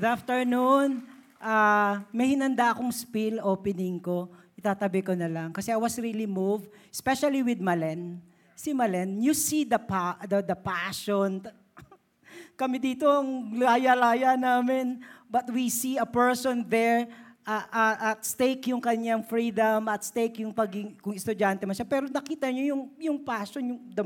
Good afternoon. Uh, may hinanda akong spill opening ko. Itatabi ko na lang. Kasi I was really moved, especially with Malen. Si Malen, you see the, pa- the, the passion. Kami dito, ang laya-laya namin. But we see a person there uh, uh, at stake yung kanyang freedom, at stake yung paging, kung estudyante man siya. Pero nakita niyo yung, yung passion, yung, the,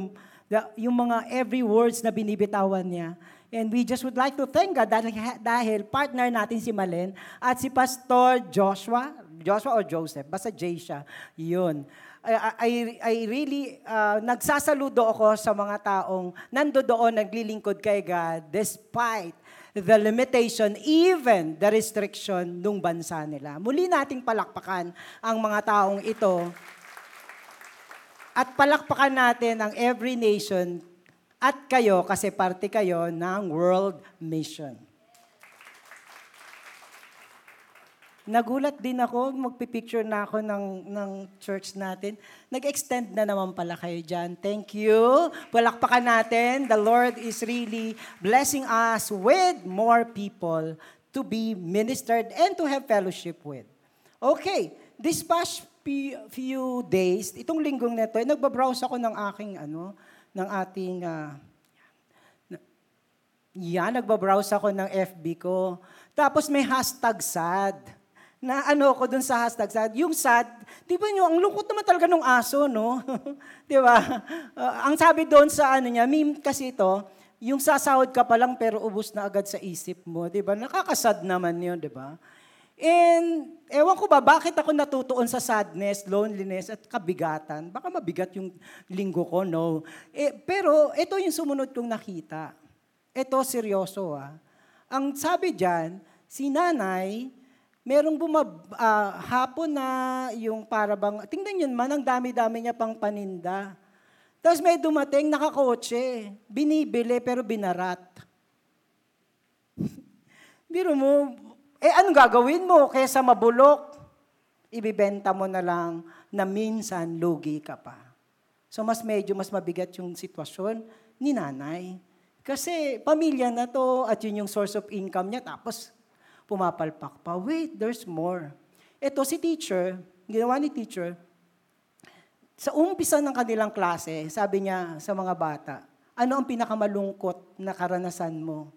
the, yung mga every words na binibitawan niya. And we just would like to thank God dahil, dahil partner natin si Malen at si Pastor Joshua, Joshua o Joseph, basta Jay siya, yun. I, I, I really, uh, nagsasaludo ako sa mga taong nando doon naglilingkod kay God despite the limitation, even the restriction nung bansa nila. Muli nating palakpakan ang mga taong ito. At palakpakan natin ang every nation at kayo, kasi parte kayo ng World Mission. Nagulat din ako, magpipicture na ako ng, ng church natin. Nag-extend na naman pala kayo dyan. Thank you. Palakpakan natin. The Lord is really blessing us with more people to be ministered and to have fellowship with. Okay, this past few days, itong linggong na ito, eh, nagbabrowse ako ng aking ano, ng ating, uh, yan, nagbabrowse ako ng FB ko. Tapos may hashtag sad. Na ano ko dun sa hashtag sad. Yung sad, di ba nyo, ang lungkot naman talaga ng aso, no? di ba? Uh, ang sabi doon sa ano niya, meme kasi ito, yung sasahod ka pa lang pero ubus na agad sa isip mo, di ba? Nakakasad naman yun, di ba? And ewan ko ba, bakit ako natutuon sa sadness, loneliness, at kabigatan? Baka mabigat yung linggo ko, no? Eh, pero ito yung sumunod kong nakita. Ito, seryoso ah. Ang sabi diyan, si nanay, merong bumab, uh, hapon na yung parabang, tingnan yun man, ang dami-dami niya pang paninda. Tapos may dumating, nakakotse, binibili pero binarat. Biro mo, eh, anong gagawin mo? Kesa mabulok, ibibenta mo na lang na minsan lugi ka pa. So, mas medyo mas mabigat yung sitwasyon ni nanay. Kasi pamilya na to at yun yung source of income niya. Tapos, pumapalpak pa. Wait, there's more. Ito, si teacher, ginawa ni teacher, sa umpisa ng kanilang klase, sabi niya sa mga bata, ano ang pinakamalungkot na karanasan mo?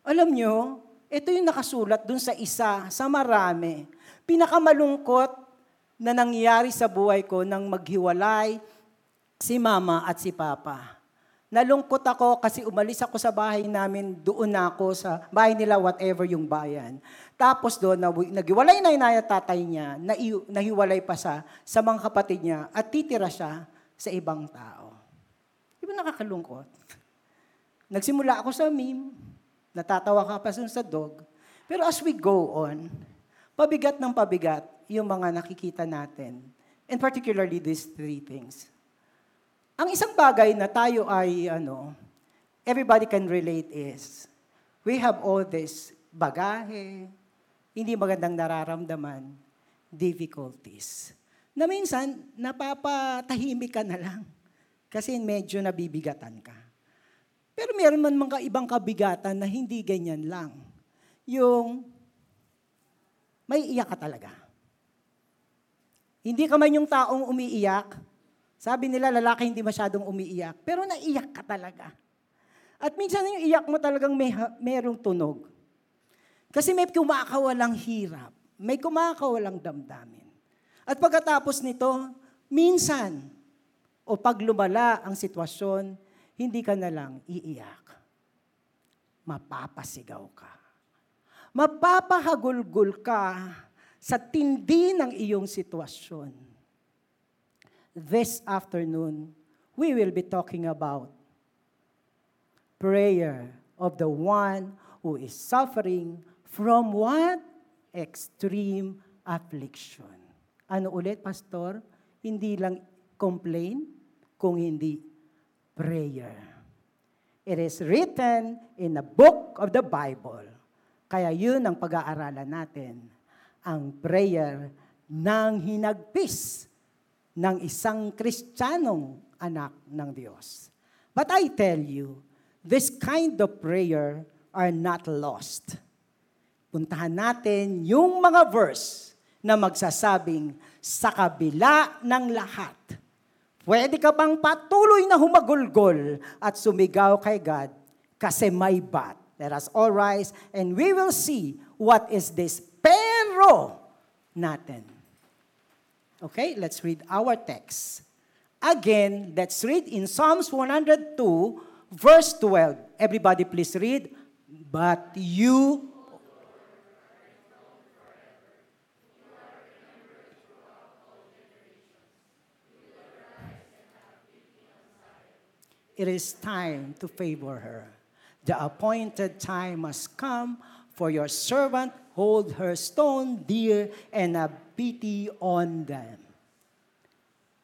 Alam nyo, ito yung nakasulat dun sa isa, sa marami. Pinakamalungkot na nangyari sa buhay ko nang maghiwalay si mama at si papa. Nalungkot ako kasi umalis ako sa bahay namin, doon na ako sa bahay nila, whatever yung bayan. Tapos doon, naghiwalay na inay at tatay niya, nahiwalay pa sa, sa mga kapatid niya, at titira siya sa ibang tao. Di ba nakakalungkot? Nagsimula ako sa meme, Natatawa ka pa sa dog. Pero as we go on, pabigat ng pabigat yung mga nakikita natin. And particularly these three things. Ang isang bagay na tayo ay, ano, everybody can relate is, we have all this bagahe, hindi magandang nararamdaman, difficulties. Na minsan, napapatahimik ka na lang. Kasi medyo nabibigatan ka. Pero meron man mga ibang kabigatan na hindi ganyan lang. Yung may iyak ka talaga. Hindi ka man yung taong umiiyak. Sabi nila, lalaki hindi masyadong umiiyak. Pero naiyak ka talaga. At minsan yung iyak mo talagang may, merong tunog. Kasi may kumakawalang hirap. May kumakawalang damdamin. At pagkatapos nito, minsan, o pag lumala ang sitwasyon, hindi ka na lang iiyak. Mapapasigaw ka. Mapapahagulgul ka sa tindi ng iyong sitwasyon. This afternoon, we will be talking about prayer of the one who is suffering from what? Extreme affliction. Ano ulit, Pastor? Hindi lang complain, kung hindi prayer. It is written in the book of the Bible. Kaya yun ang pag-aaralan natin. Ang prayer ng hinagpis ng isang kristyanong anak ng Diyos. But I tell you, this kind of prayer are not lost. puntahan natin yung mga verse na magsasabing, sa kabila ng lahat, pwede ka bang patuloy na humagulgol at sumigaw kay God kasi may bat. Let us all rise and we will see what is this pero natin. Okay, let's read our text. Again, let's read in Psalms 102, verse 12. Everybody please read. But you it is time to favor her. The appointed time must come for your servant hold her stone dear and have pity on them.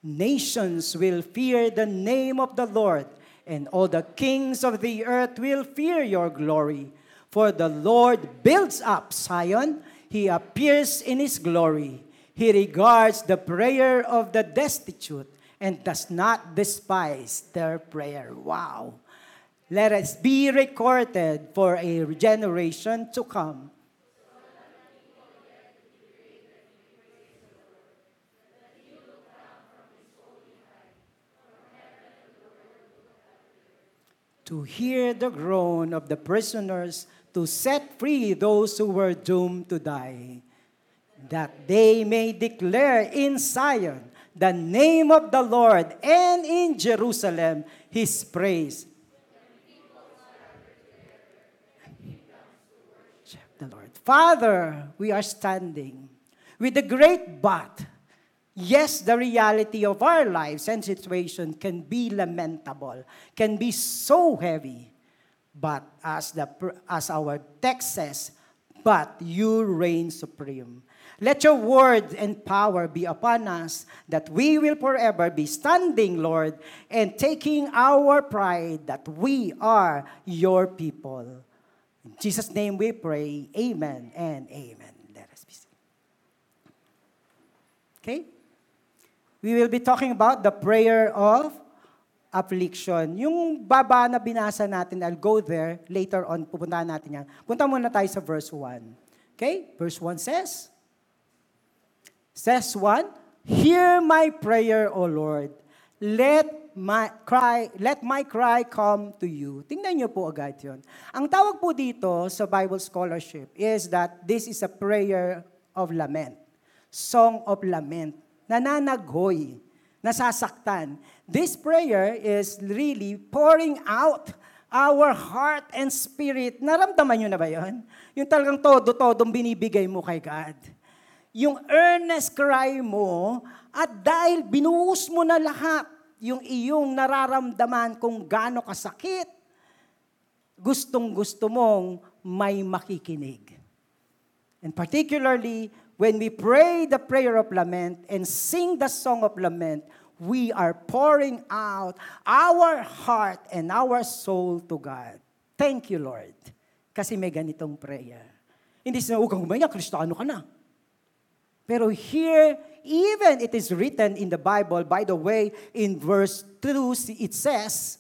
Nations will fear the name of the Lord, and all the kings of the earth will fear your glory. For the Lord builds up Zion, he appears in his glory. He regards the prayer of the destitute and does not despise their prayer. Wow. Let us be recorded for a generation to come. To hear the groan of the prisoners, to set free those who were doomed to die, that they may declare in Zion the name of the Lord, and in Jerusalem his praise. The Lord. Father, we are standing with the great but. Yes, the reality of our lives and situation can be lamentable, can be so heavy. But as, the, as our text says, but you reign supreme. Let your word and power be upon us, that we will forever be standing, Lord, and taking our pride that we are your people. In Jesus' name we pray, amen and amen. Let us be. Okay? We will be talking about the prayer of affliction. Yung baba na binasa natin, I'll go there later on, pupuntahan natin yan. Punta muna tayo sa verse 1. Okay? Verse 1 says, Says one, Hear my prayer, O Lord. Let my cry, let my cry come to you. Tingnan niyo po agad 'yon. Ang tawag po dito sa Bible scholarship is that this is a prayer of lament. Song of lament. Nananaghoy, nasasaktan. This prayer is really pouring out our heart and spirit. Naramdaman niyo na ba 'yon? Yung talagang todo-todong binibigay mo kay God yung earnest cry mo at dahil binuhos mo na lahat yung iyong nararamdaman kung gaano kasakit, gustong gusto mong may makikinig. And particularly, when we pray the prayer of lament and sing the song of lament, we are pouring out our heart and our soul to God. Thank you, Lord. Kasi may ganitong prayer. Hindi sinabi, huwag kang umaya, kristano ka na. Pero here, even it is written in the Bible, by the way, in verse 2, it says,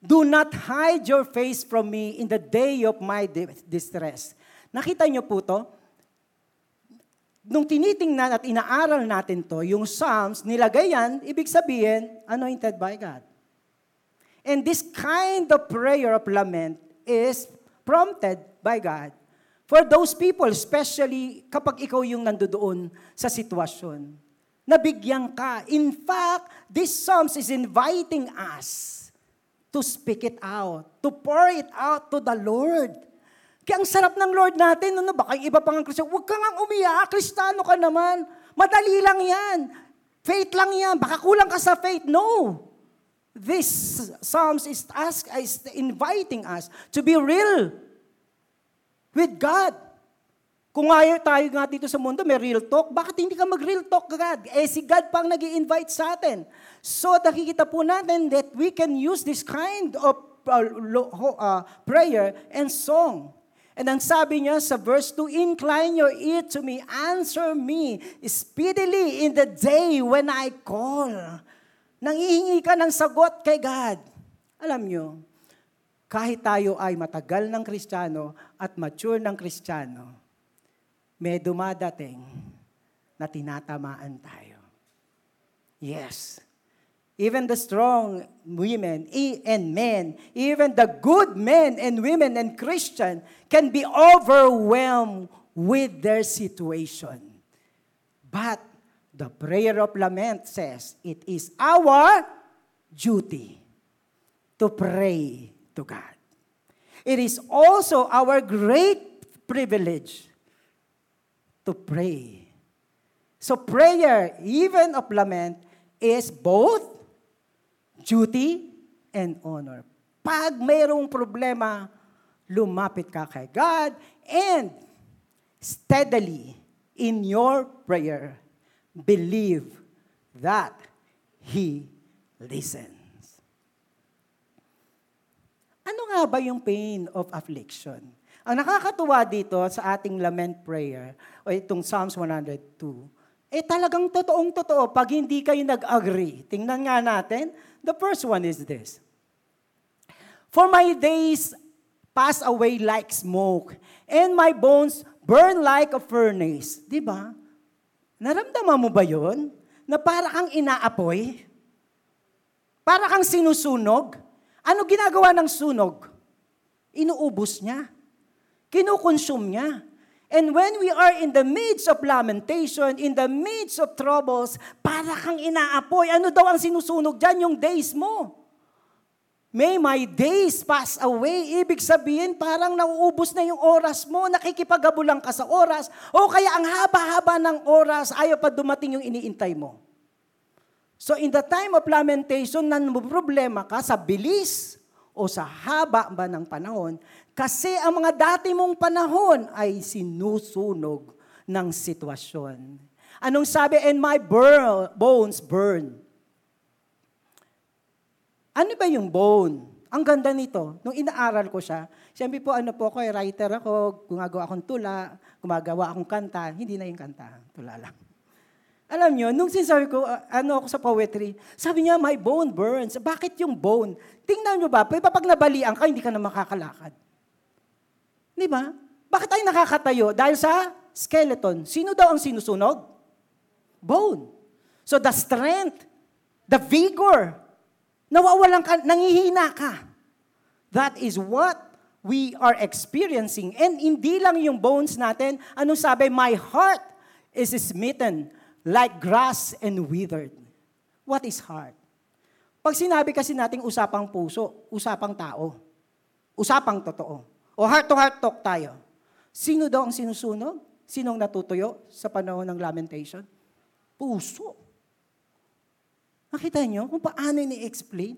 Do not hide your face from me in the day of my distress. Nakita niyo po to? Nung tinitingnan at inaaral natin to, yung Psalms, nilagay yan, ibig sabihin, anointed by God. And this kind of prayer of lament is prompted by God. For those people, especially kapag ikaw yung nandoon sa sitwasyon, nabigyan ka. In fact, this Psalms is inviting us to speak it out, to pour it out to the Lord. Kaya ang sarap ng Lord natin, ano, baka iba pang Kristo, huwag kang ang umiyak, kristano ka naman. Madali lang yan. Faith lang yan. Baka kulang ka sa faith. No. This Psalms is, ask, is inviting us to be real with God. Kung ayaw tayo nga dito sa mundo, may real talk, bakit hindi ka mag-real talk God? Eh si God pang nag invite sa atin. So nakikita po natin that we can use this kind of uh, uh, prayer and song. And ang sabi niya sa verse 2, Incline your ear to me, answer me speedily in the day when I call. Nangihingi ka ng sagot kay God. Alam niyo, kahit tayo ay matagal ng Kristiyano, at mature ng Kristiyano, may dumadating na tinatamaan tayo. Yes. Even the strong women and men, even the good men and women and Christian can be overwhelmed with their situation. But the prayer of lament says it is our duty to pray to God. It is also our great privilege to pray. So prayer, even of lament, is both duty and honor. Pag mayroong problema, lumapit ka kay God and steadily in your prayer, believe that He listens. Ano nga ba yung pain of affliction? Ang nakakatuwa dito sa ating lament prayer, o itong Psalms 102, eh talagang totoong totoo pag hindi kayo nag-agree. Tingnan nga natin, The first one is this. For my days pass away like smoke, and my bones burn like a furnace. Di ba? Naramdaman mo ba yon? Na para kang inaapoy? Para kang sinusunog? Ano ginagawa ng sunog? Inuubos niya. Kinukonsume niya. And when we are in the midst of lamentation, in the midst of troubles, para kang inaapoy. Ano daw ang sinusunog dyan? Yung days mo. May my days pass away. Ibig sabihin, parang nauubos na yung oras mo, nakikipagabulang ka sa oras, o kaya ang haba-haba ng oras, ayaw pa dumating yung iniintay mo. So in the time of lamentation, nan problema ka sa bilis o sa haba ba ng panahon, kasi ang mga dati mong panahon ay sinusunog ng sitwasyon. Anong sabi? And my burn, bones burn. Ano ba yung bone? Ang ganda nito. Nung inaaral ko siya, siyempre po, ano po ako, eh, writer ako, gumagawa akong tula, gumagawa akong kanta. Hindi na yung kanta, tula lang. Alam nyo, nung sinasabi ko, uh, ano ako sa poetry, sabi niya, my bone burns. Bakit yung bone? Tingnan nyo ba, pag nabalian ka, hindi ka na makakalakad. Di ba? Bakit tayo nakakatayo? Dahil sa skeleton. Sino daw ang sinusunog? Bone. So the strength, the vigor, nawawalan ka, nangihina ka. That is what we are experiencing. And hindi lang yung bones natin, anong sabi? My heart is smitten like grass and withered. What is heart? Pag sinabi kasi nating usapang puso, usapang tao, usapang totoo, o heart-to-heart talk tayo, sino daw ang sinusunog? Sinong natutuyo sa panahon ng lamentation? Puso. Nakita niyo kung paano ini-explain?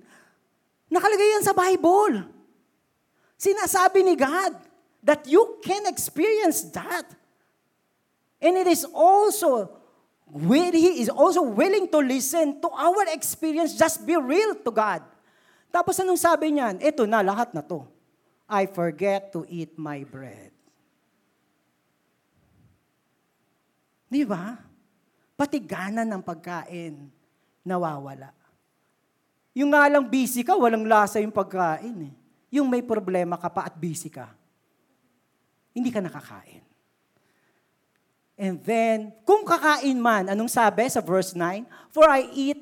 Nakalagay yan sa Bible. Sinasabi ni God that you can experience that. And it is also Will He is also willing to listen to our experience, just be real to God. Tapos anong sabi niyan? Ito na, lahat na to. I forget to eat my bread. Di ba? Pati gana ng pagkain, nawawala. Yung nga lang busy ka, walang lasa yung pagkain. Eh. Yung may problema ka pa at busy ka, hindi ka nakakain. And then, kung kakain man, anong sabi sa verse 9? For I eat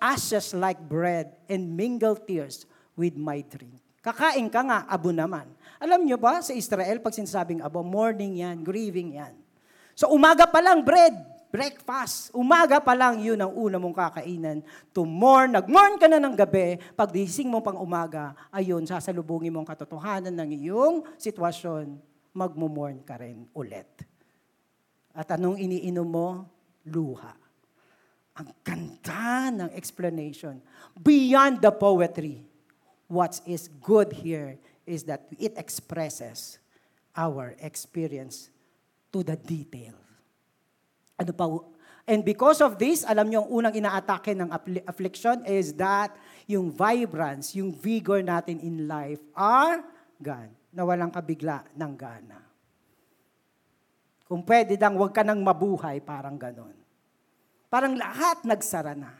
ashes like bread and mingle tears with my drink. Kakain ka nga, abo naman. Alam nyo ba, sa Israel, pag sinasabing abo, morning yan, grieving yan. So umaga pa lang, bread, breakfast. Umaga pa lang, yun ang una mong kakainan. To mourn, nag-mourn ka na ng gabi, pag gising mo pang umaga, ayun, sasalubungin mong katotohanan ng iyong sitwasyon, magmumorn ka rin ulit. At anong iniinom mo? Luha. Ang ganda ng explanation. Beyond the poetry, what is good here is that it expresses our experience to the detail. Ano pa? And because of this, alam niyo ang unang inaatake ng affliction is that yung vibrance, yung vigor natin in life are gone. Nawalang kabigla ng gana. Kung pwede lang, huwag ka nang mabuhay, parang ganon. Parang lahat nagsara na.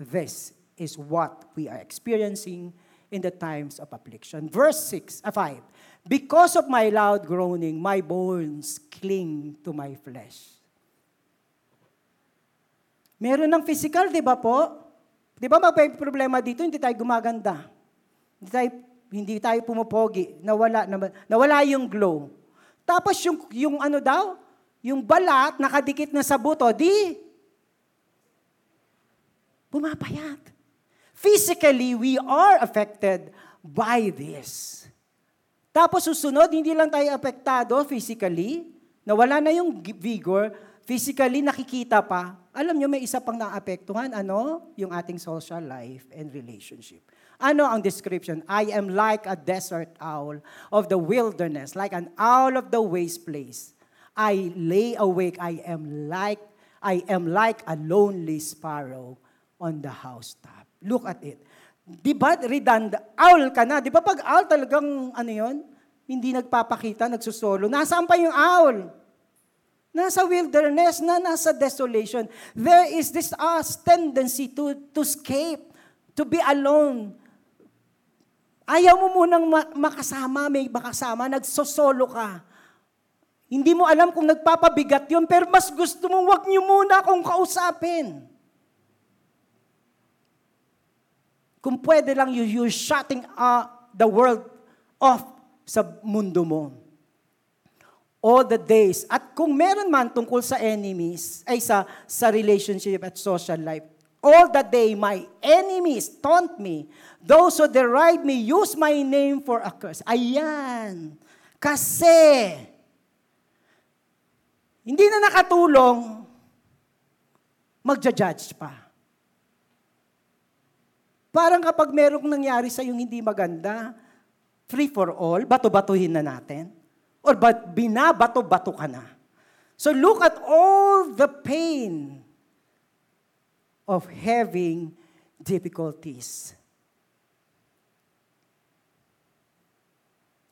This is what we are experiencing in the times of affliction. Verse 6, uh, 5. Because of my loud groaning, my bones cling to my flesh. Meron ng physical, di ba po? Di ba may problema dito, hindi tayo gumaganda. Hindi tayo, hindi tayo pumopogi. Nawala, nawala yung glow. Tapos yung, yung ano daw, yung balat nakadikit na sa buto, di, pumapayat. Physically, we are affected by this. Tapos susunod, hindi lang tayo apektado physically, nawala na yung vigor, physically nakikita pa, alam nyo, may isa pang naapektuhan, ano? Yung ating social life and relationship. Ano ang description? I am like a desert owl of the wilderness, like an owl of the waste place. I lay awake, I am like I am like a lonely sparrow on the housetop. Look at it. Di ba redundant? Owl ka na. Di ba pag owl talagang ano yon? Hindi nagpapakita, nagsusolo. Nasaan pa yung owl? Nasa wilderness, na nasa desolation. There is this us tendency to, to escape, to be alone. Ayaw mo munang makasama, may makasama, nagsosolo ka. Hindi mo alam kung nagpapabigat yun, pero mas gusto mo, wag niyo muna akong kausapin. Kung pwede lang, you, you're shutting uh, the world off sa mundo mo all the days. At kung meron man tungkol sa enemies, ay sa, sa relationship at social life, all the day my enemies taunt me. Those who deride me use my name for a curse. Ayan. Kasi, hindi na nakatulong, magja-judge pa. Parang kapag merong nangyari sa yung hindi maganda, free for all, bato-batuhin na natin. Or but binabato-bato ka na. So look at all the pain of having difficulties.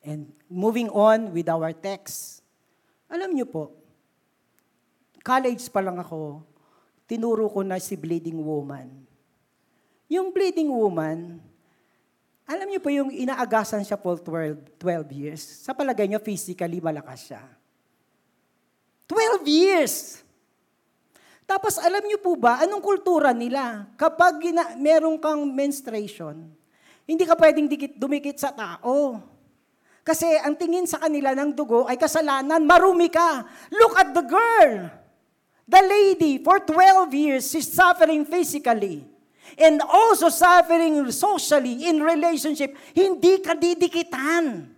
And moving on with our text, alam niyo po, college pa lang ako, tinuro ko na si bleeding woman. Yung bleeding woman, alam niyo po yung inaagasan siya for 12, 12 years. Sa palagay niyo, physically malakas siya. 12 years! Tapos alam niyo po ba, anong kultura nila? Kapag gina, meron kang menstruation, hindi ka pwedeng dikit, dumikit sa tao. Kasi ang tingin sa kanila ng dugo ay kasalanan, marumi ka. Look at the girl. The lady, for 12 years, she's suffering physically and also suffering socially in relationship, hindi ka didikitan.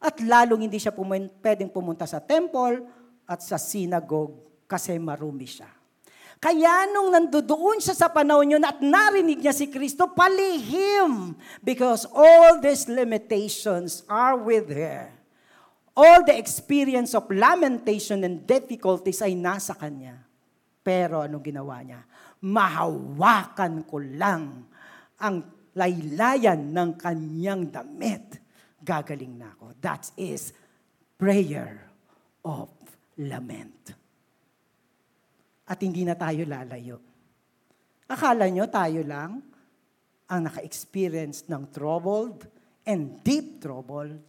At lalong hindi siya pumun- pwedeng pumunta sa temple at sa synagogue kasi marumi siya. Kaya nung nandoon siya sa panahon yun at narinig niya si Kristo, palihim. Because all these limitations are with her. All the experience of lamentation and difficulties ay nasa kanya. Pero anong ginawa niya? Mahawakan ko lang ang laylayan ng kanyang damit, gagaling na ako. That is prayer of lament. At hindi na tayo lalayo. Akala nyo tayo lang ang naka-experience ng troubled and deep troubled.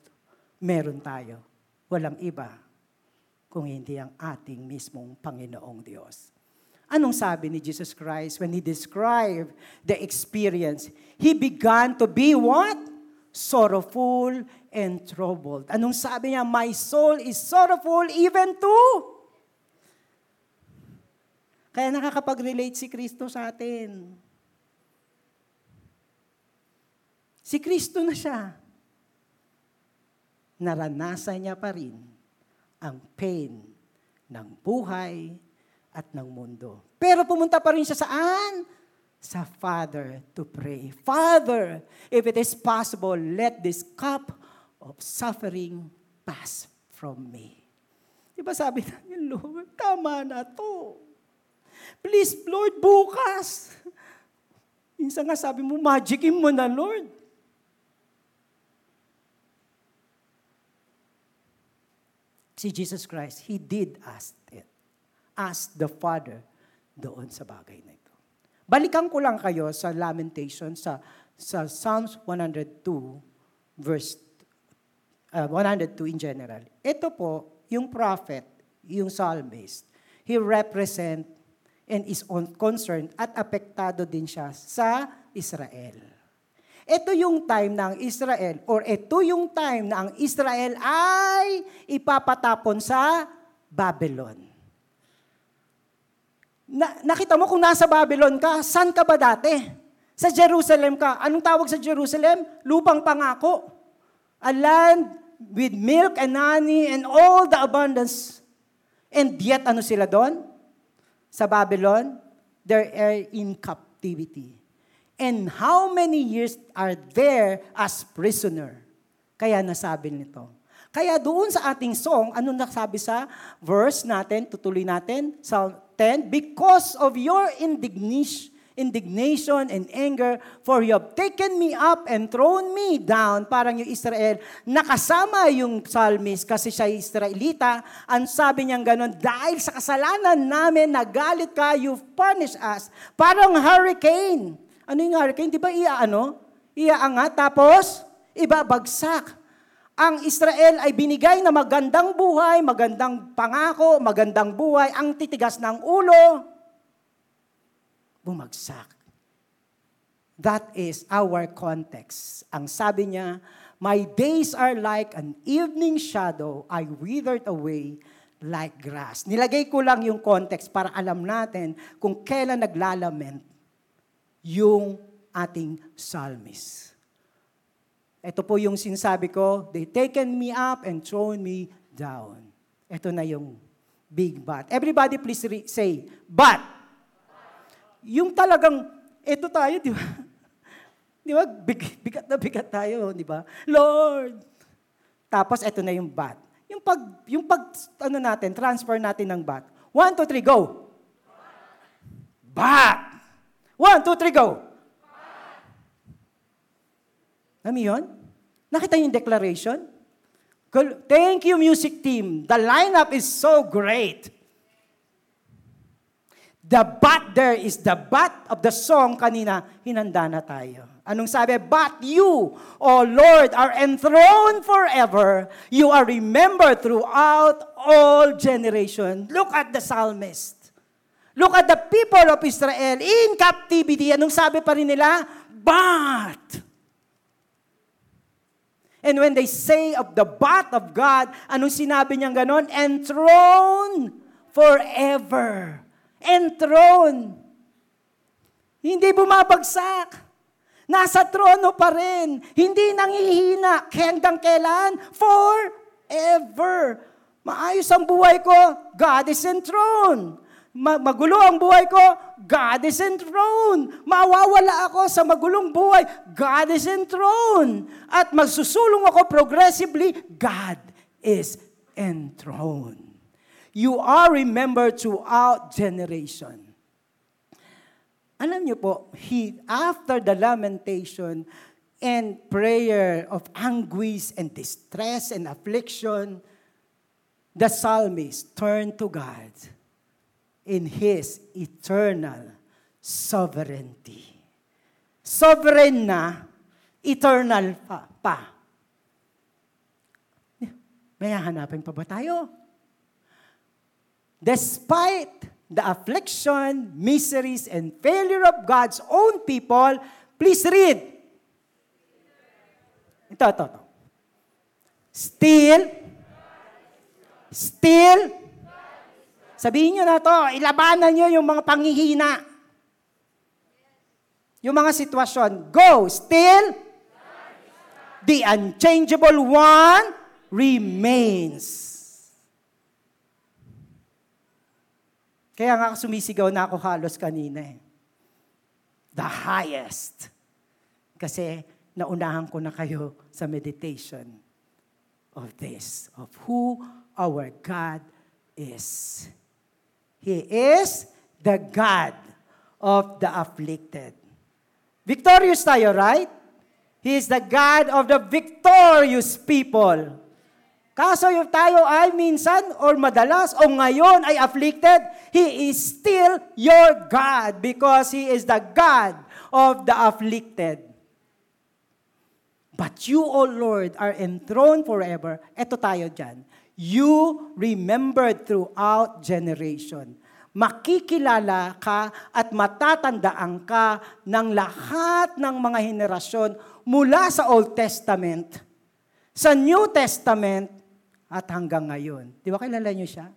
Meron tayo. Walang iba kung hindi ang ating mismong Panginoong Diyos. Anong sabi ni Jesus Christ when He described the experience? He began to be what? Sorrowful and troubled. Anong sabi niya? My soul is sorrowful even to... Kaya nakakapag-relate si Kristo sa atin. Si Kristo na siya. Naranasan niya pa rin ang pain ng buhay at ng mundo. Pero pumunta pa rin siya saan? Sa Father to pray. Father, if it is possible, let this cup of suffering pass from me. Di ba sabi namin, Lord, tama na to. Please, Lord, bukas. Minsan nga sabi mo, magicin mo na, Lord. Si Jesus Christ, He did ask it as the Father doon sa bagay na ito. Balikan ko lang kayo sa Lamentation, sa, sa Psalms 102, verse uh, 102 in general. Ito po, yung prophet, yung psalmist, he represent and is on, concerned at apektado din siya sa Israel. Ito yung time ng Israel or ito yung time na ang Israel ay ipapatapon sa Babylon. Na, nakita mo kung nasa Babylon ka, saan ka ba dati? Sa Jerusalem ka. Anong tawag sa Jerusalem? Lupang pangako. A land with milk and honey and all the abundance. And yet, ano sila doon? Sa Babylon, they are in captivity. And how many years are there as prisoner? Kaya nasabi nito. Kaya doon sa ating song, ano nasabi sa verse natin, tutuloy natin, sa 10, Because of your indignation, indignation and anger, for you have taken me up and thrown me down. Parang yung Israel, nakasama yung psalmist kasi siya Israelita. Ang sabi niyang ganun, dahil sa kasalanan namin, nagalit ka, you punish us. Parang hurricane. Ano yung hurricane? Di ba iaano? Iaangat, tapos ibabagsak. Ang Israel ay binigay na magandang buhay, magandang pangako, magandang buhay, ang titigas ng ulo, bumagsak. That is our context. Ang sabi niya, My days are like an evening shadow, I withered away like grass. Nilagay ko lang yung context para alam natin kung kailan naglalament yung ating psalmist. Ito po yung sinasabi ko, they taken me up and thrown me down. Ito na yung big but. Everybody please re- say, but. Yung talagang, ito tayo, di ba? Di ba? Big, bigat na bigat tayo, di ba? Lord. Tapos, ito na yung but. Yung pag, yung pag, ano natin, transfer natin ng but. One, two, three, go. But. One, two, three, go. Alam yun? Nakita yung declaration? Thank you, music team. The lineup is so great. The but there is the but of the song kanina, hinanda na tayo. Anong sabi? But you, O Lord, are enthroned forever. You are remembered throughout all generations. Look at the psalmist. Look at the people of Israel in captivity. Anong sabi pa rin nila? But. And when they say of the but of God, anong sinabi niyang ganon? Enthroned forever. Enthroned. Hindi bumabagsak. Nasa trono pa rin. Hindi nangihina. Hanggang kailan? Forever. Maayos ang buhay ko. God is enthroned magulo ang buhay ko, God is enthroned. Mawawala ako sa magulong buhay, God is enthroned. At magsusulong ako progressively, God is enthroned. You are remembered throughout generation. Alam niyo po, he, after the lamentation and prayer of anguish and distress and affliction, the psalmist turned to God in His eternal sovereignty. Sovereign na, eternal pa. pa. May hanapin pa ba tayo? Despite the affliction, miseries, and failure of God's own people, please read. Ito, ito, ito. Still, still, Sabihin nyo na to, ilabanan nyo yung mga panghihina. Yung mga sitwasyon. Go, still, the unchangeable one remains. Kaya nga sumisigaw na ako halos kanina eh. The highest. Kasi naunahan ko na kayo sa meditation of this, of who our God is. He is the God of the afflicted. Victorious tayo, right? He is the God of the victorious people. Kaso yung tayo ay minsan or madalas o ngayon ay afflicted, He is still your God because He is the God of the afflicted. But you, O Lord, are enthroned forever. Ito tayo dyan. You remembered throughout generation. Makikilala ka at matatandaan ka ng lahat ng mga henerasyon mula sa Old Testament, sa New Testament, at hanggang ngayon. Di ba kilala niyo siya?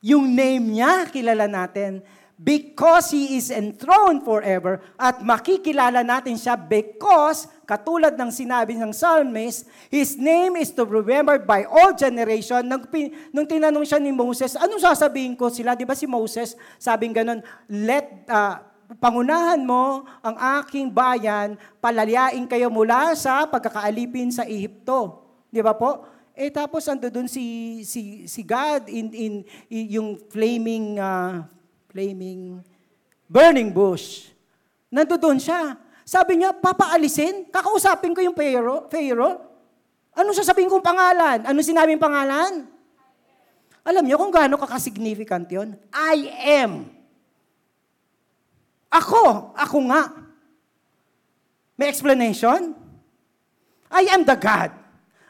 Yung name niya, kilala natin because He is enthroned forever at makikilala natin siya because, katulad ng sinabi ng psalmist, His name is to be remembered by all generation. Nung, nung tinanong siya ni Moses, anong sasabihin ko sila? Di ba si Moses, sabing ganun, let, uh, pangunahan mo ang aking bayan, palalayain kayo mula sa pagkakaalipin sa Ehipto. Di ba po? Eh tapos ando doon si si si God in in, in yung flaming uh, flaming, burning bush. Nandoon siya. Sabi niya, papaalisin? Kakausapin ko yung Pharaoh. Pharaoh? Ano sasabihin kong pangalan? Ano sinabing pangalan? Alam niyo kung gaano kakasignificant yon? I am. Ako. Ako nga. May explanation? I am the God.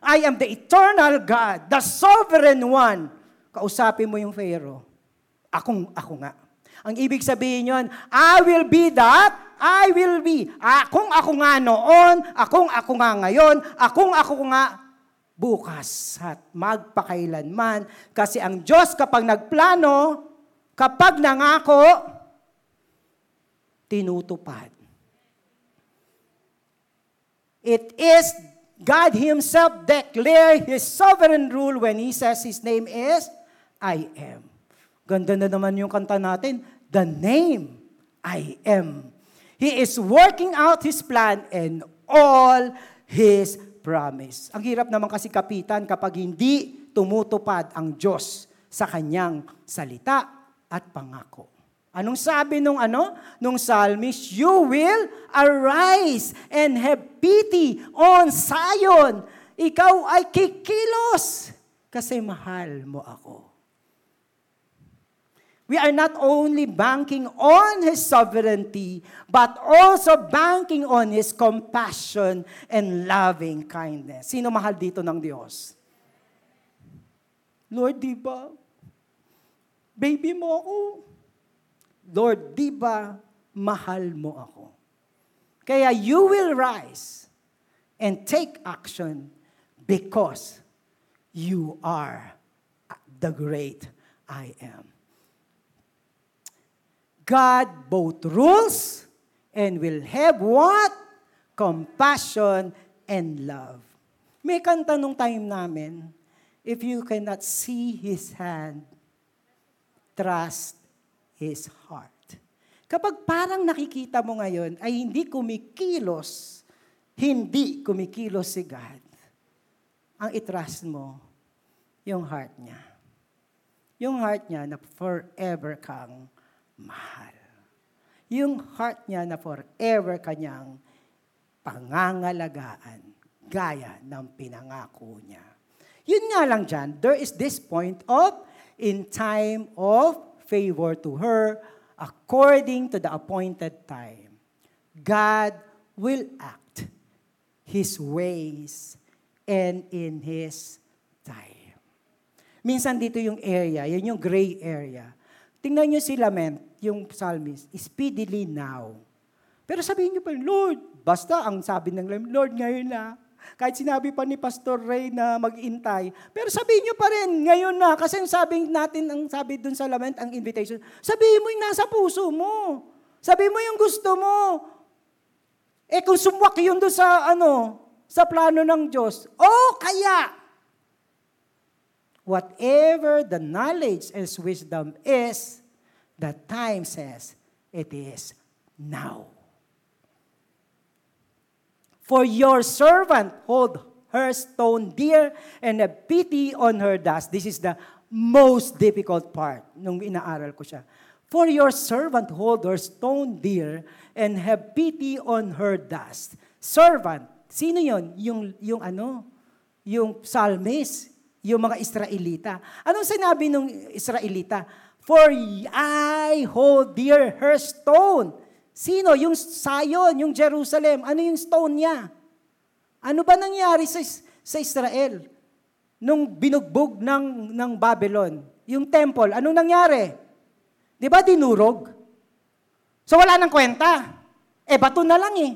I am the eternal God, the sovereign one. Kausapin mo yung Pharaoh. Akong, ako nga. Ang ibig sabihin yon, I will be that, I will be. Akong ako nga noon, akong ako nga ngayon, akong ako nga bukas at magpakailanman. Kasi ang Diyos kapag nagplano, kapag nangako, tinutupad. It is God Himself declare His sovereign rule when He says His name is I am. Ganda na naman yung kanta natin. The name, I am. He is working out His plan and all His promise. Ang hirap naman kasi kapitan kapag hindi tumutupad ang Diyos sa kanyang salita at pangako. Anong sabi nung ano? Nung psalmist, you will arise and have pity on Zion. Ikaw ay kikilos kasi mahal mo ako. We are not only banking on His sovereignty, but also banking on His compassion and loving kindness. Sino mahal dito ng Diyos? Lord, di ba? Baby mo ako. Lord, di ba mahal mo ako? Kaya you will rise and take action because you are the great I am. God both rules and will have what? Compassion and love. May kanta nung time namin, if you cannot see His hand, trust His heart. Kapag parang nakikita mo ngayon ay hindi kumikilos, hindi kumikilos si God, ang itrust mo, yung heart niya. Yung heart niya na forever kang mahal. Yung heart niya na forever kanyang pangangalagaan gaya ng pinangako niya. Yun nga lang dyan, there is this point of in time of favor to her according to the appointed time. God will act His ways and in His time. Minsan dito yung area, yun yung gray area. Tingnan nyo si Lament, yung psalmist, speedily now. Pero sabihin nyo pa, Lord, basta ang sabi ng Lord, ngayon na. Kahit sinabi pa ni Pastor Ray na mag-intay. Pero sabihin nyo pa rin, ngayon na. Kasi yung sabi natin, ang sabi dun sa lament, ang invitation, sabihin mo yung nasa puso mo. Sabihin mo yung gusto mo. Eh kung sumwak yun doon sa, ano, sa plano ng Diyos, oh, kaya, whatever the knowledge and wisdom is, the time says it is now. For your servant hold her stone dear and have pity on her dust. This is the most difficult part nung inaaral ko siya. For your servant hold her stone dear and have pity on her dust. Servant, sino yon? Yung, yung ano? Yung psalmist yung mga Israelita. Anong sinabi ng Israelita? For I hold dear her stone. Sino? Yung Zion, yung Jerusalem. Ano yung stone niya? Ano ba nangyari sa, sa Israel nung binugbog ng, ng Babylon? Yung temple, anong nangyari? Di ba dinurog? So wala nang kwenta. Eh, bato na lang eh.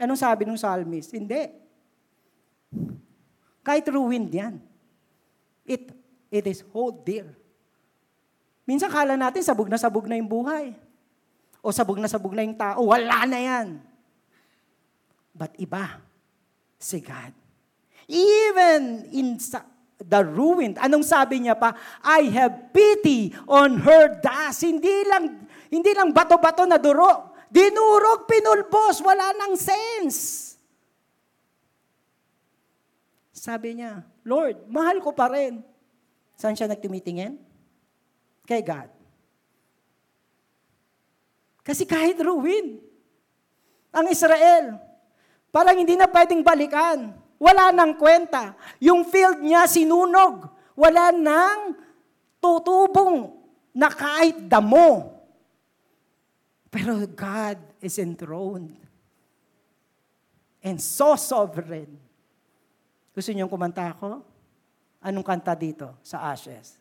Anong sabi ng psalmist? Hindi. Kahit ruined yan. It, it is hold dear. Minsan kala natin sabog na sabog na yung buhay. O sabog na sabog na yung tao. Wala na yan. But iba, si God. Even in the ruined, anong sabi niya pa? I have pity on her dust. Hindi lang, hindi lang bato-bato na duro. Dinurog, pinulbos, wala nang sense. Sabi niya, Lord, mahal ko pa rin. Saan siya nagtumitingin? Kay God. Kasi kahit ruin, ang Israel, parang hindi na pwedeng balikan. Wala nang kwenta. Yung field niya sinunog. Wala nang tutubong na kahit damo. Pero God is enthroned and so sovereign gusto niyong kumanta ako? Anong kanta dito sa Ashes?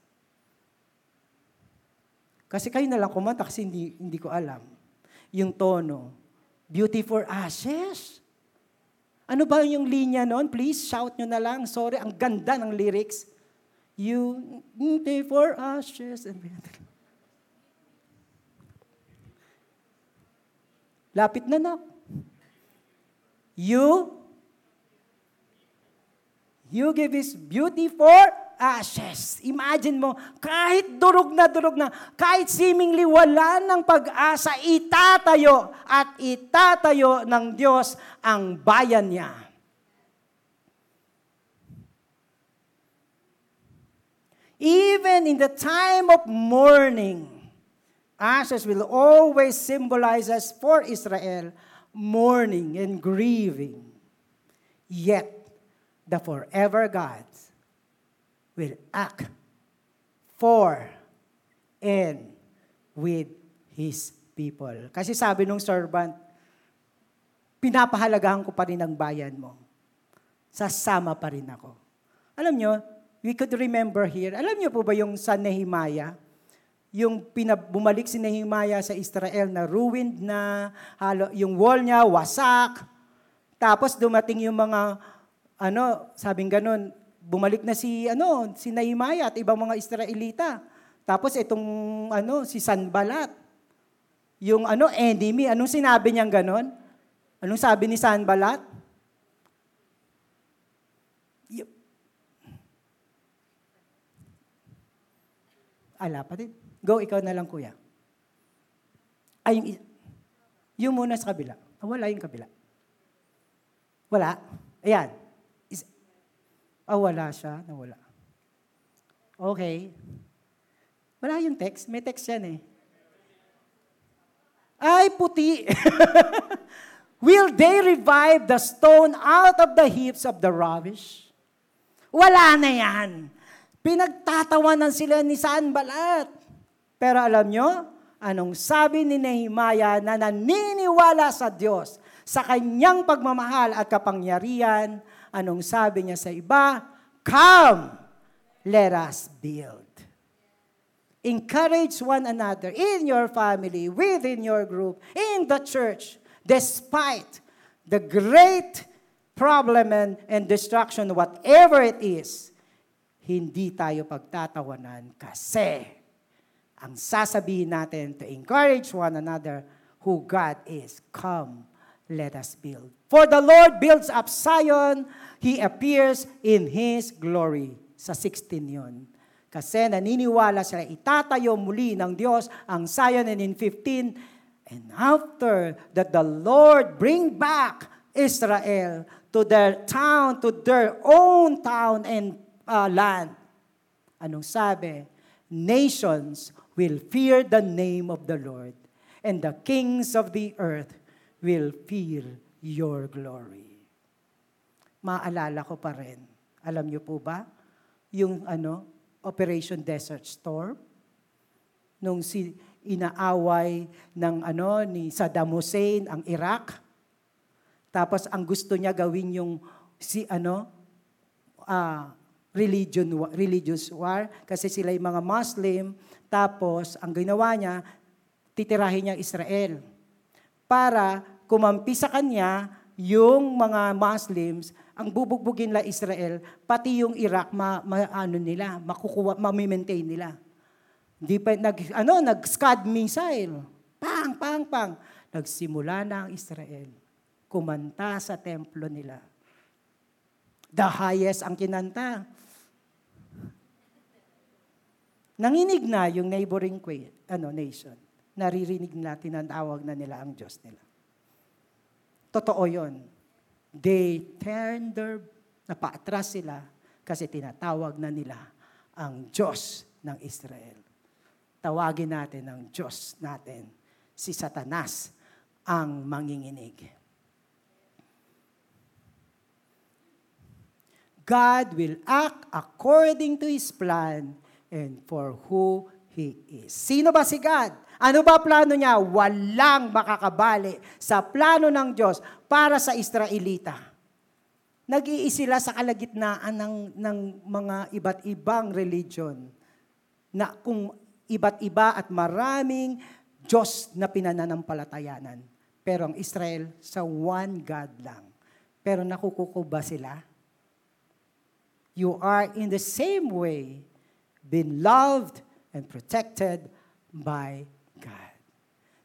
Kasi kayo na lang kumanta kasi hindi, hindi ko alam. Yung tono. Beauty for Ashes? Ano ba yung linya noon? Please, shout nyo na lang. Sorry, ang ganda ng lyrics. You, beauty for ashes. Lapit na na. You You give His beauty for ashes. Imagine mo, kahit durog na durog na, kahit seemingly wala ng pag-asa, itatayo at itatayo ng Diyos ang bayan niya. Even in the time of mourning, ashes will always symbolize us for Israel mourning and grieving. Yet, the forever God will act for and with His people. Kasi sabi nung servant, pinapahalagahan ko pa rin ang bayan mo. Sasama pa rin ako. Alam nyo, we could remember here, alam nyo po ba yung sa Nehemiah? Yung pinab- bumalik si Nehemiah sa Israel na ruined na, halo, yung wall niya wasak, tapos dumating yung mga ano, sabing ganun, bumalik na si ano, si Nehemiah at ibang mga Israelita. Tapos itong ano, si Sanbalat. Yung ano, enemy, anong sinabi niyang ganun? Anong sabi ni Sanbalat? Ala pa din. Go, ikaw na lang, kuya. Ay, yung, yung muna sa kabila. Wala yung kabila. Wala? Ayan. Oh, wala siya. Nawala. Okay. Wala yung text. May text yan eh. Ay, puti. Will they revive the stone out of the heaps of the rubbish? Wala na yan. Pinagtatawanan sila ni Sanbalat. Pero alam nyo, anong sabi ni Nehemiah na naniniwala sa Diyos, sa kanyang pagmamahal at kapangyarihan, Anong sabi niya sa iba? Come, let us build. Encourage one another in your family, within your group, in the church, despite the great problem and, and destruction, whatever it is, hindi tayo pagtatawanan kasi ang sasabihin natin to encourage one another who God is. Come, let us build. For the Lord builds up Zion, He appears in His glory. Sa 16 yon. Kasi naniniwala sila, itatayo muli ng Diyos ang Zion and in 15, and after that the Lord bring back Israel to their town, to their own town and uh, land. Anong sabi? Nations will fear the name of the Lord, and the kings of the earth will fear your glory. Maalala ko pa rin. Alam niyo po ba? Yung ano, Operation Desert Storm? Nung si inaaway ng ano ni Saddam Hussein ang Iraq. Tapos ang gusto niya gawin yung si ano, uh, religion, religious war, kasi sila yung mga Muslim, tapos ang ginawa niya, titirahin niya Israel. Para kumampi sa kanya yung mga Muslims, ang bubugbugin la Israel, pati yung Iraq, ma, ma ano nila, makukuha, ma-maintain nila. Di pa, nag, ano, nag-scud missile. Pang, pang, pang. Nagsimula na ang Israel. Kumanta sa templo nila. The highest ang kinanta. Nanginig na yung neighboring ano, nation. Naririnig na, tinatawag na nila ang Diyos nila. Totoo yon. They turned their, napaatras sila kasi tinatawag na nila ang Diyos ng Israel. Tawagin natin ang Diyos natin, si Satanas, ang manginginig. God will act according to His plan and for who He is. Sino ba si God? Ano ba plano niya? Walang makakabali sa plano ng Diyos para sa Israelita. Nag-iisila sa kalagitnaan ng, ng mga iba't ibang religion na kung iba't iba at maraming Diyos na pinananampalatayanan. Pero ang Israel sa one God lang. Pero nakukuko ba sila? You are in the same way been loved and protected by God.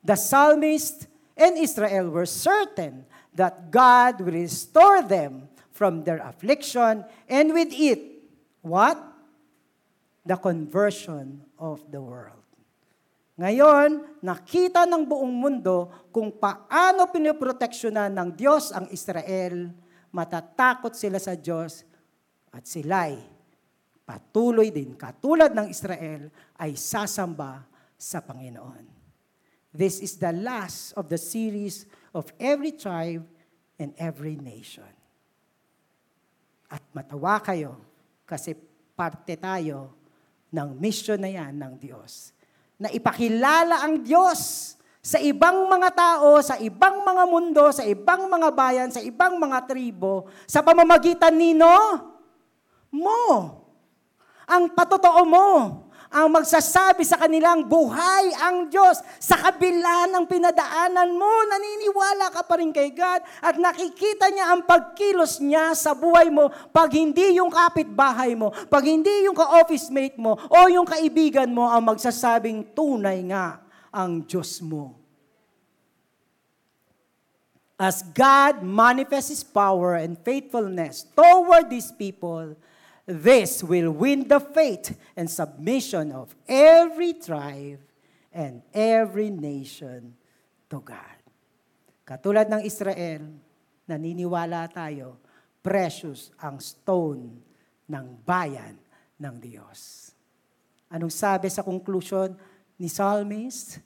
The psalmist and Israel were certain that God will restore them from their affliction and with it, what? The conversion of the world. Ngayon, nakita ng buong mundo kung paano pinoproteksyonan ng Diyos ang Israel, matatakot sila sa Diyos at sila'y patuloy din, katulad ng Israel, ay sasamba sa Panginoon. This is the last of the series of every tribe and every nation. At matawa kayo kasi parte tayo ng mission na yan ng Diyos. Na ipakilala ang Diyos sa ibang mga tao, sa ibang mga mundo, sa ibang mga bayan, sa ibang mga tribo, sa pamamagitan nino mo. Ang patotoo mo, ang magsasabi sa kanilang buhay ang Diyos. Sa kabila ng pinadaanan mo, naniniwala ka pa rin kay God at nakikita niya ang pagkilos niya sa buhay mo pag hindi yung kapitbahay mo, pag hindi yung ka-office mate mo o yung kaibigan mo ang magsasabing tunay nga ang Diyos mo. As God manifests His power and faithfulness toward these people, This will win the faith and submission of every tribe and every nation to God. Katulad ng Israel, naniniwala tayo, precious ang stone ng bayan ng Diyos. Anong sabi sa conclusion ni Psalmist?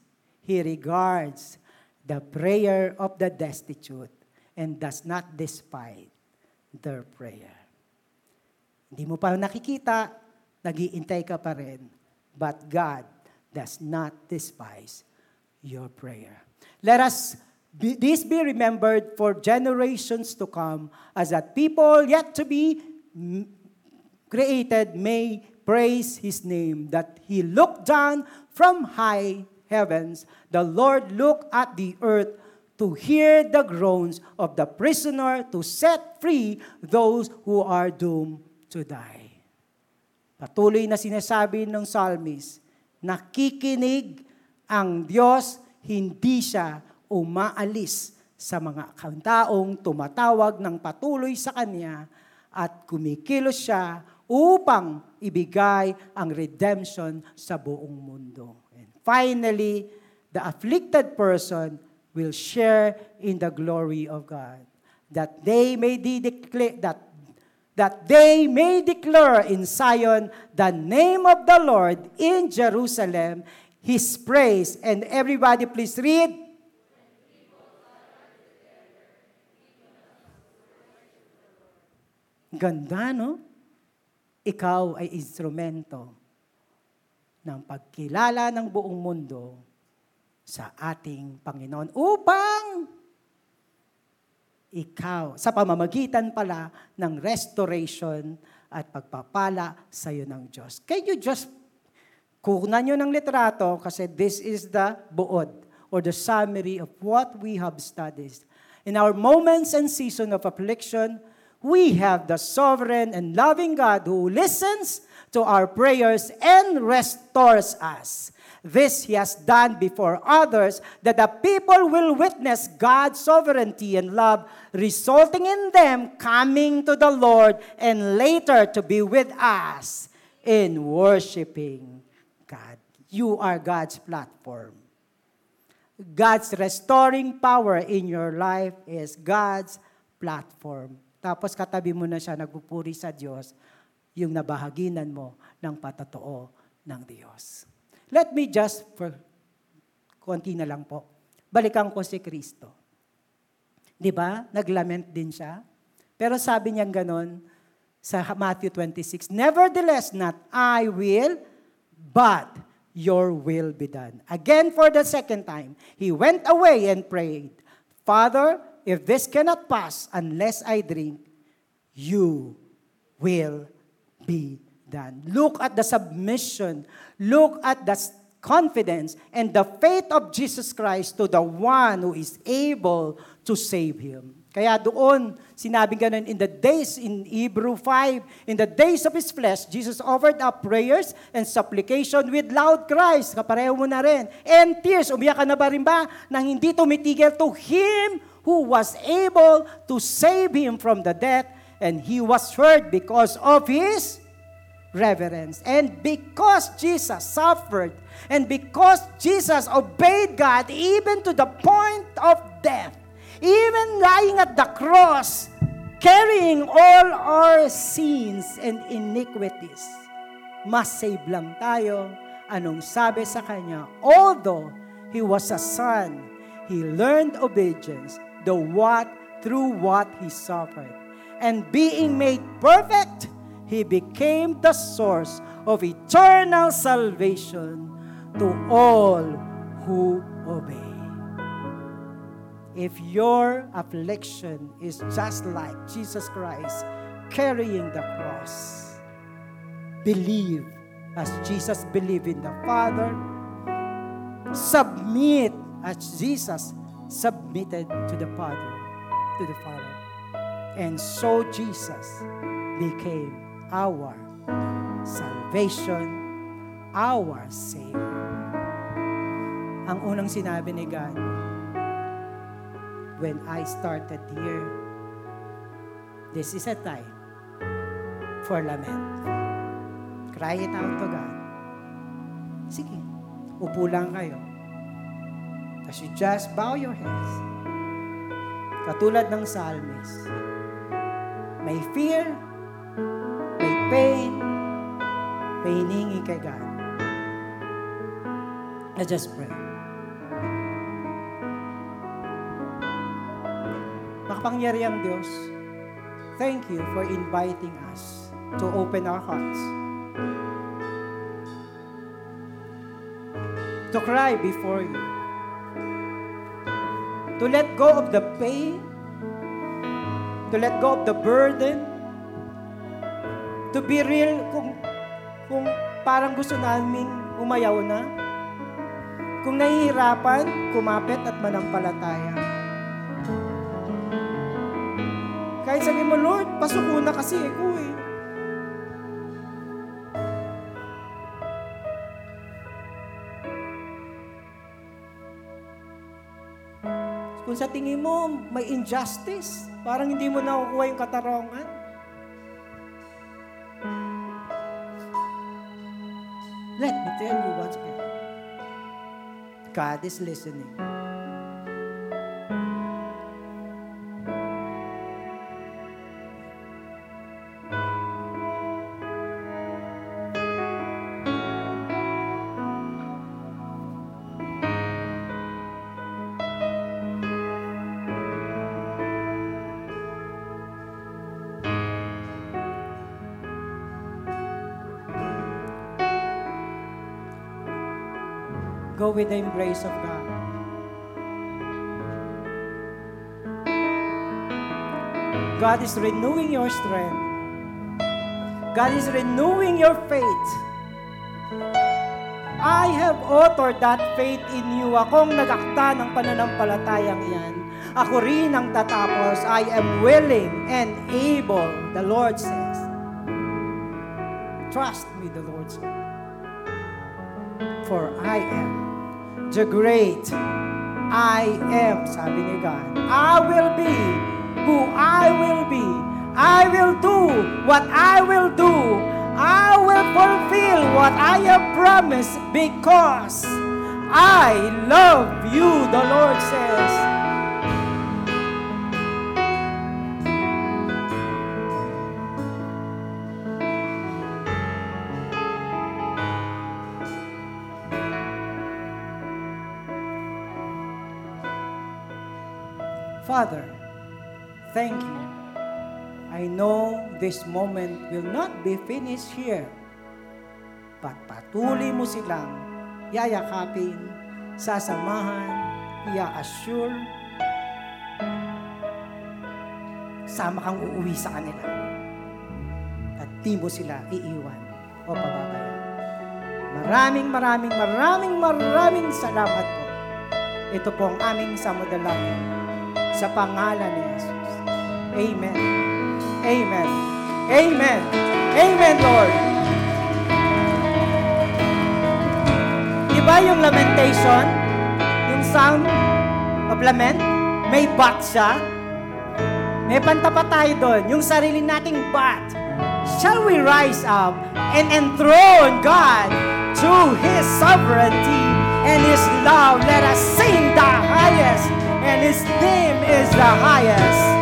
He regards the prayer of the destitute and does not despise their prayer. Hindi mo pa nakikita, nagiintay ka pa rin. But God does not despise your prayer. Let us be, this be remembered for generations to come as that people yet to be created may praise his name, that he looked down from high heavens. The Lord looked at the earth to hear the groans of the prisoner, to set free those who are doomed to die. Patuloy na sinasabi ng psalmist, nakikinig ang Diyos, hindi siya umaalis sa mga taong tumatawag ng patuloy sa Kanya at kumikilos siya upang ibigay ang redemption sa buong mundo. And finally, the afflicted person will share in the glory of God. That they may declare, that that they may declare in Zion the name of the Lord in Jerusalem, His praise. And everybody please read. Ganda, no? Ikaw ay instrumento ng pagkilala ng buong mundo sa ating Panginoon upang ikaw, sa pamamagitan pala ng restoration at pagpapala sa iyo ng Diyos. Can you just kukunan nyo ng litrato kasi this is the buod or the summary of what we have studied. In our moments and season of affliction, we have the sovereign and loving God who listens to our prayers and restores us. This he has done before others, that the people will witness God's sovereignty and love, resulting in them coming to the Lord and later to be with us in worshiping God. You are God's platform. God's restoring power in your life is God's platform. Tapos katabi mo na siya, nagpupuri sa Diyos, yung nabahaginan mo ng patotoo ng Diyos. Let me just, for konti na lang po, balikan ko si Kristo. Di ba? Naglament din siya. Pero sabi niya ganon sa Matthew 26, Nevertheless, not I will, but your will be done. Again, for the second time, he went away and prayed, Father, if this cannot pass unless I drink, you will be done. Look at the submission. Look at the confidence and the faith of Jesus Christ to the one who is able to save him. Kaya doon, sinabing ganun, in the days, in Hebrew 5, in the days of His flesh, Jesus offered up prayers and supplication with loud cries. Kapareho mo na rin. And tears. Umiyak ka na ba rin ba? Nang hindi tumitigil to Him who was able to save him from the death. And He was heard because of His reverence. And because Jesus suffered, and because Jesus obeyed God even to the point of death, even lying at the cross, carrying all our sins and iniquities, mas save lang tayo. Anong sabi sa kanya? Although he was a son, he learned obedience, the what through what he suffered. And being made perfect, He became the source of eternal salvation to all who obey. If your affliction is just like Jesus Christ carrying the cross, believe as Jesus believed in the Father, submit as Jesus submitted to the Father, to the Father. And so Jesus became our salvation, our Savior. Ang unang sinabi ni God, when I started here, this is a time for lament. Cry it out to God. Sige, upo lang kayo. As you just bow your heads. Katulad ng psalmist, may fear, pain, may hiningi kay God. Let's just pray. Makapangyariang Diyos, thank you for inviting us to open our hearts. To cry before you. To let go of the pain. To let go of the burden To be real, kung, kung parang gusto namin umayaw na, kung nahihirapan, kumapit at manampalataya. Kahit sabi mo, Lord, pasuko na kasi ako eh. Kung sa tingin mo may injustice, parang hindi mo nakukuha yung katarongan, Let me tell you once again. God is listening. With the embrace of God. God is renewing your strength. God is renewing your faith. I have authored that faith in you. Akong nagakta ng pananampalatayang iyan. Ako rin ang tatapos. I am willing and able, the Lord says. Trust me, the Lord says. For I am the great I am, sabi ni God. I will be who I will be. I will do what I will do. I will fulfill what I have promised because I love you, the Lord says. Father, thank you. I know this moment will not be finished here, but patuloy mo silang yayakapin, sasamahan, i-assure, sama kang uuwi sa kanila. At di mo sila iiwan o pababayaan. Maraming, maraming, maraming, maraming salamat po. Ito po ang aming samadalangin sa pangalan ni Jesus. Amen. Amen. Amen. Amen, Lord. Di ba yung lamentation? Yung Psalm of Lament? May bat siya? May pantapat tayo doon. Yung sarili nating bat. Shall we rise up and enthrone God to His sovereignty and His love? Let us sing the highest and His name is the highest.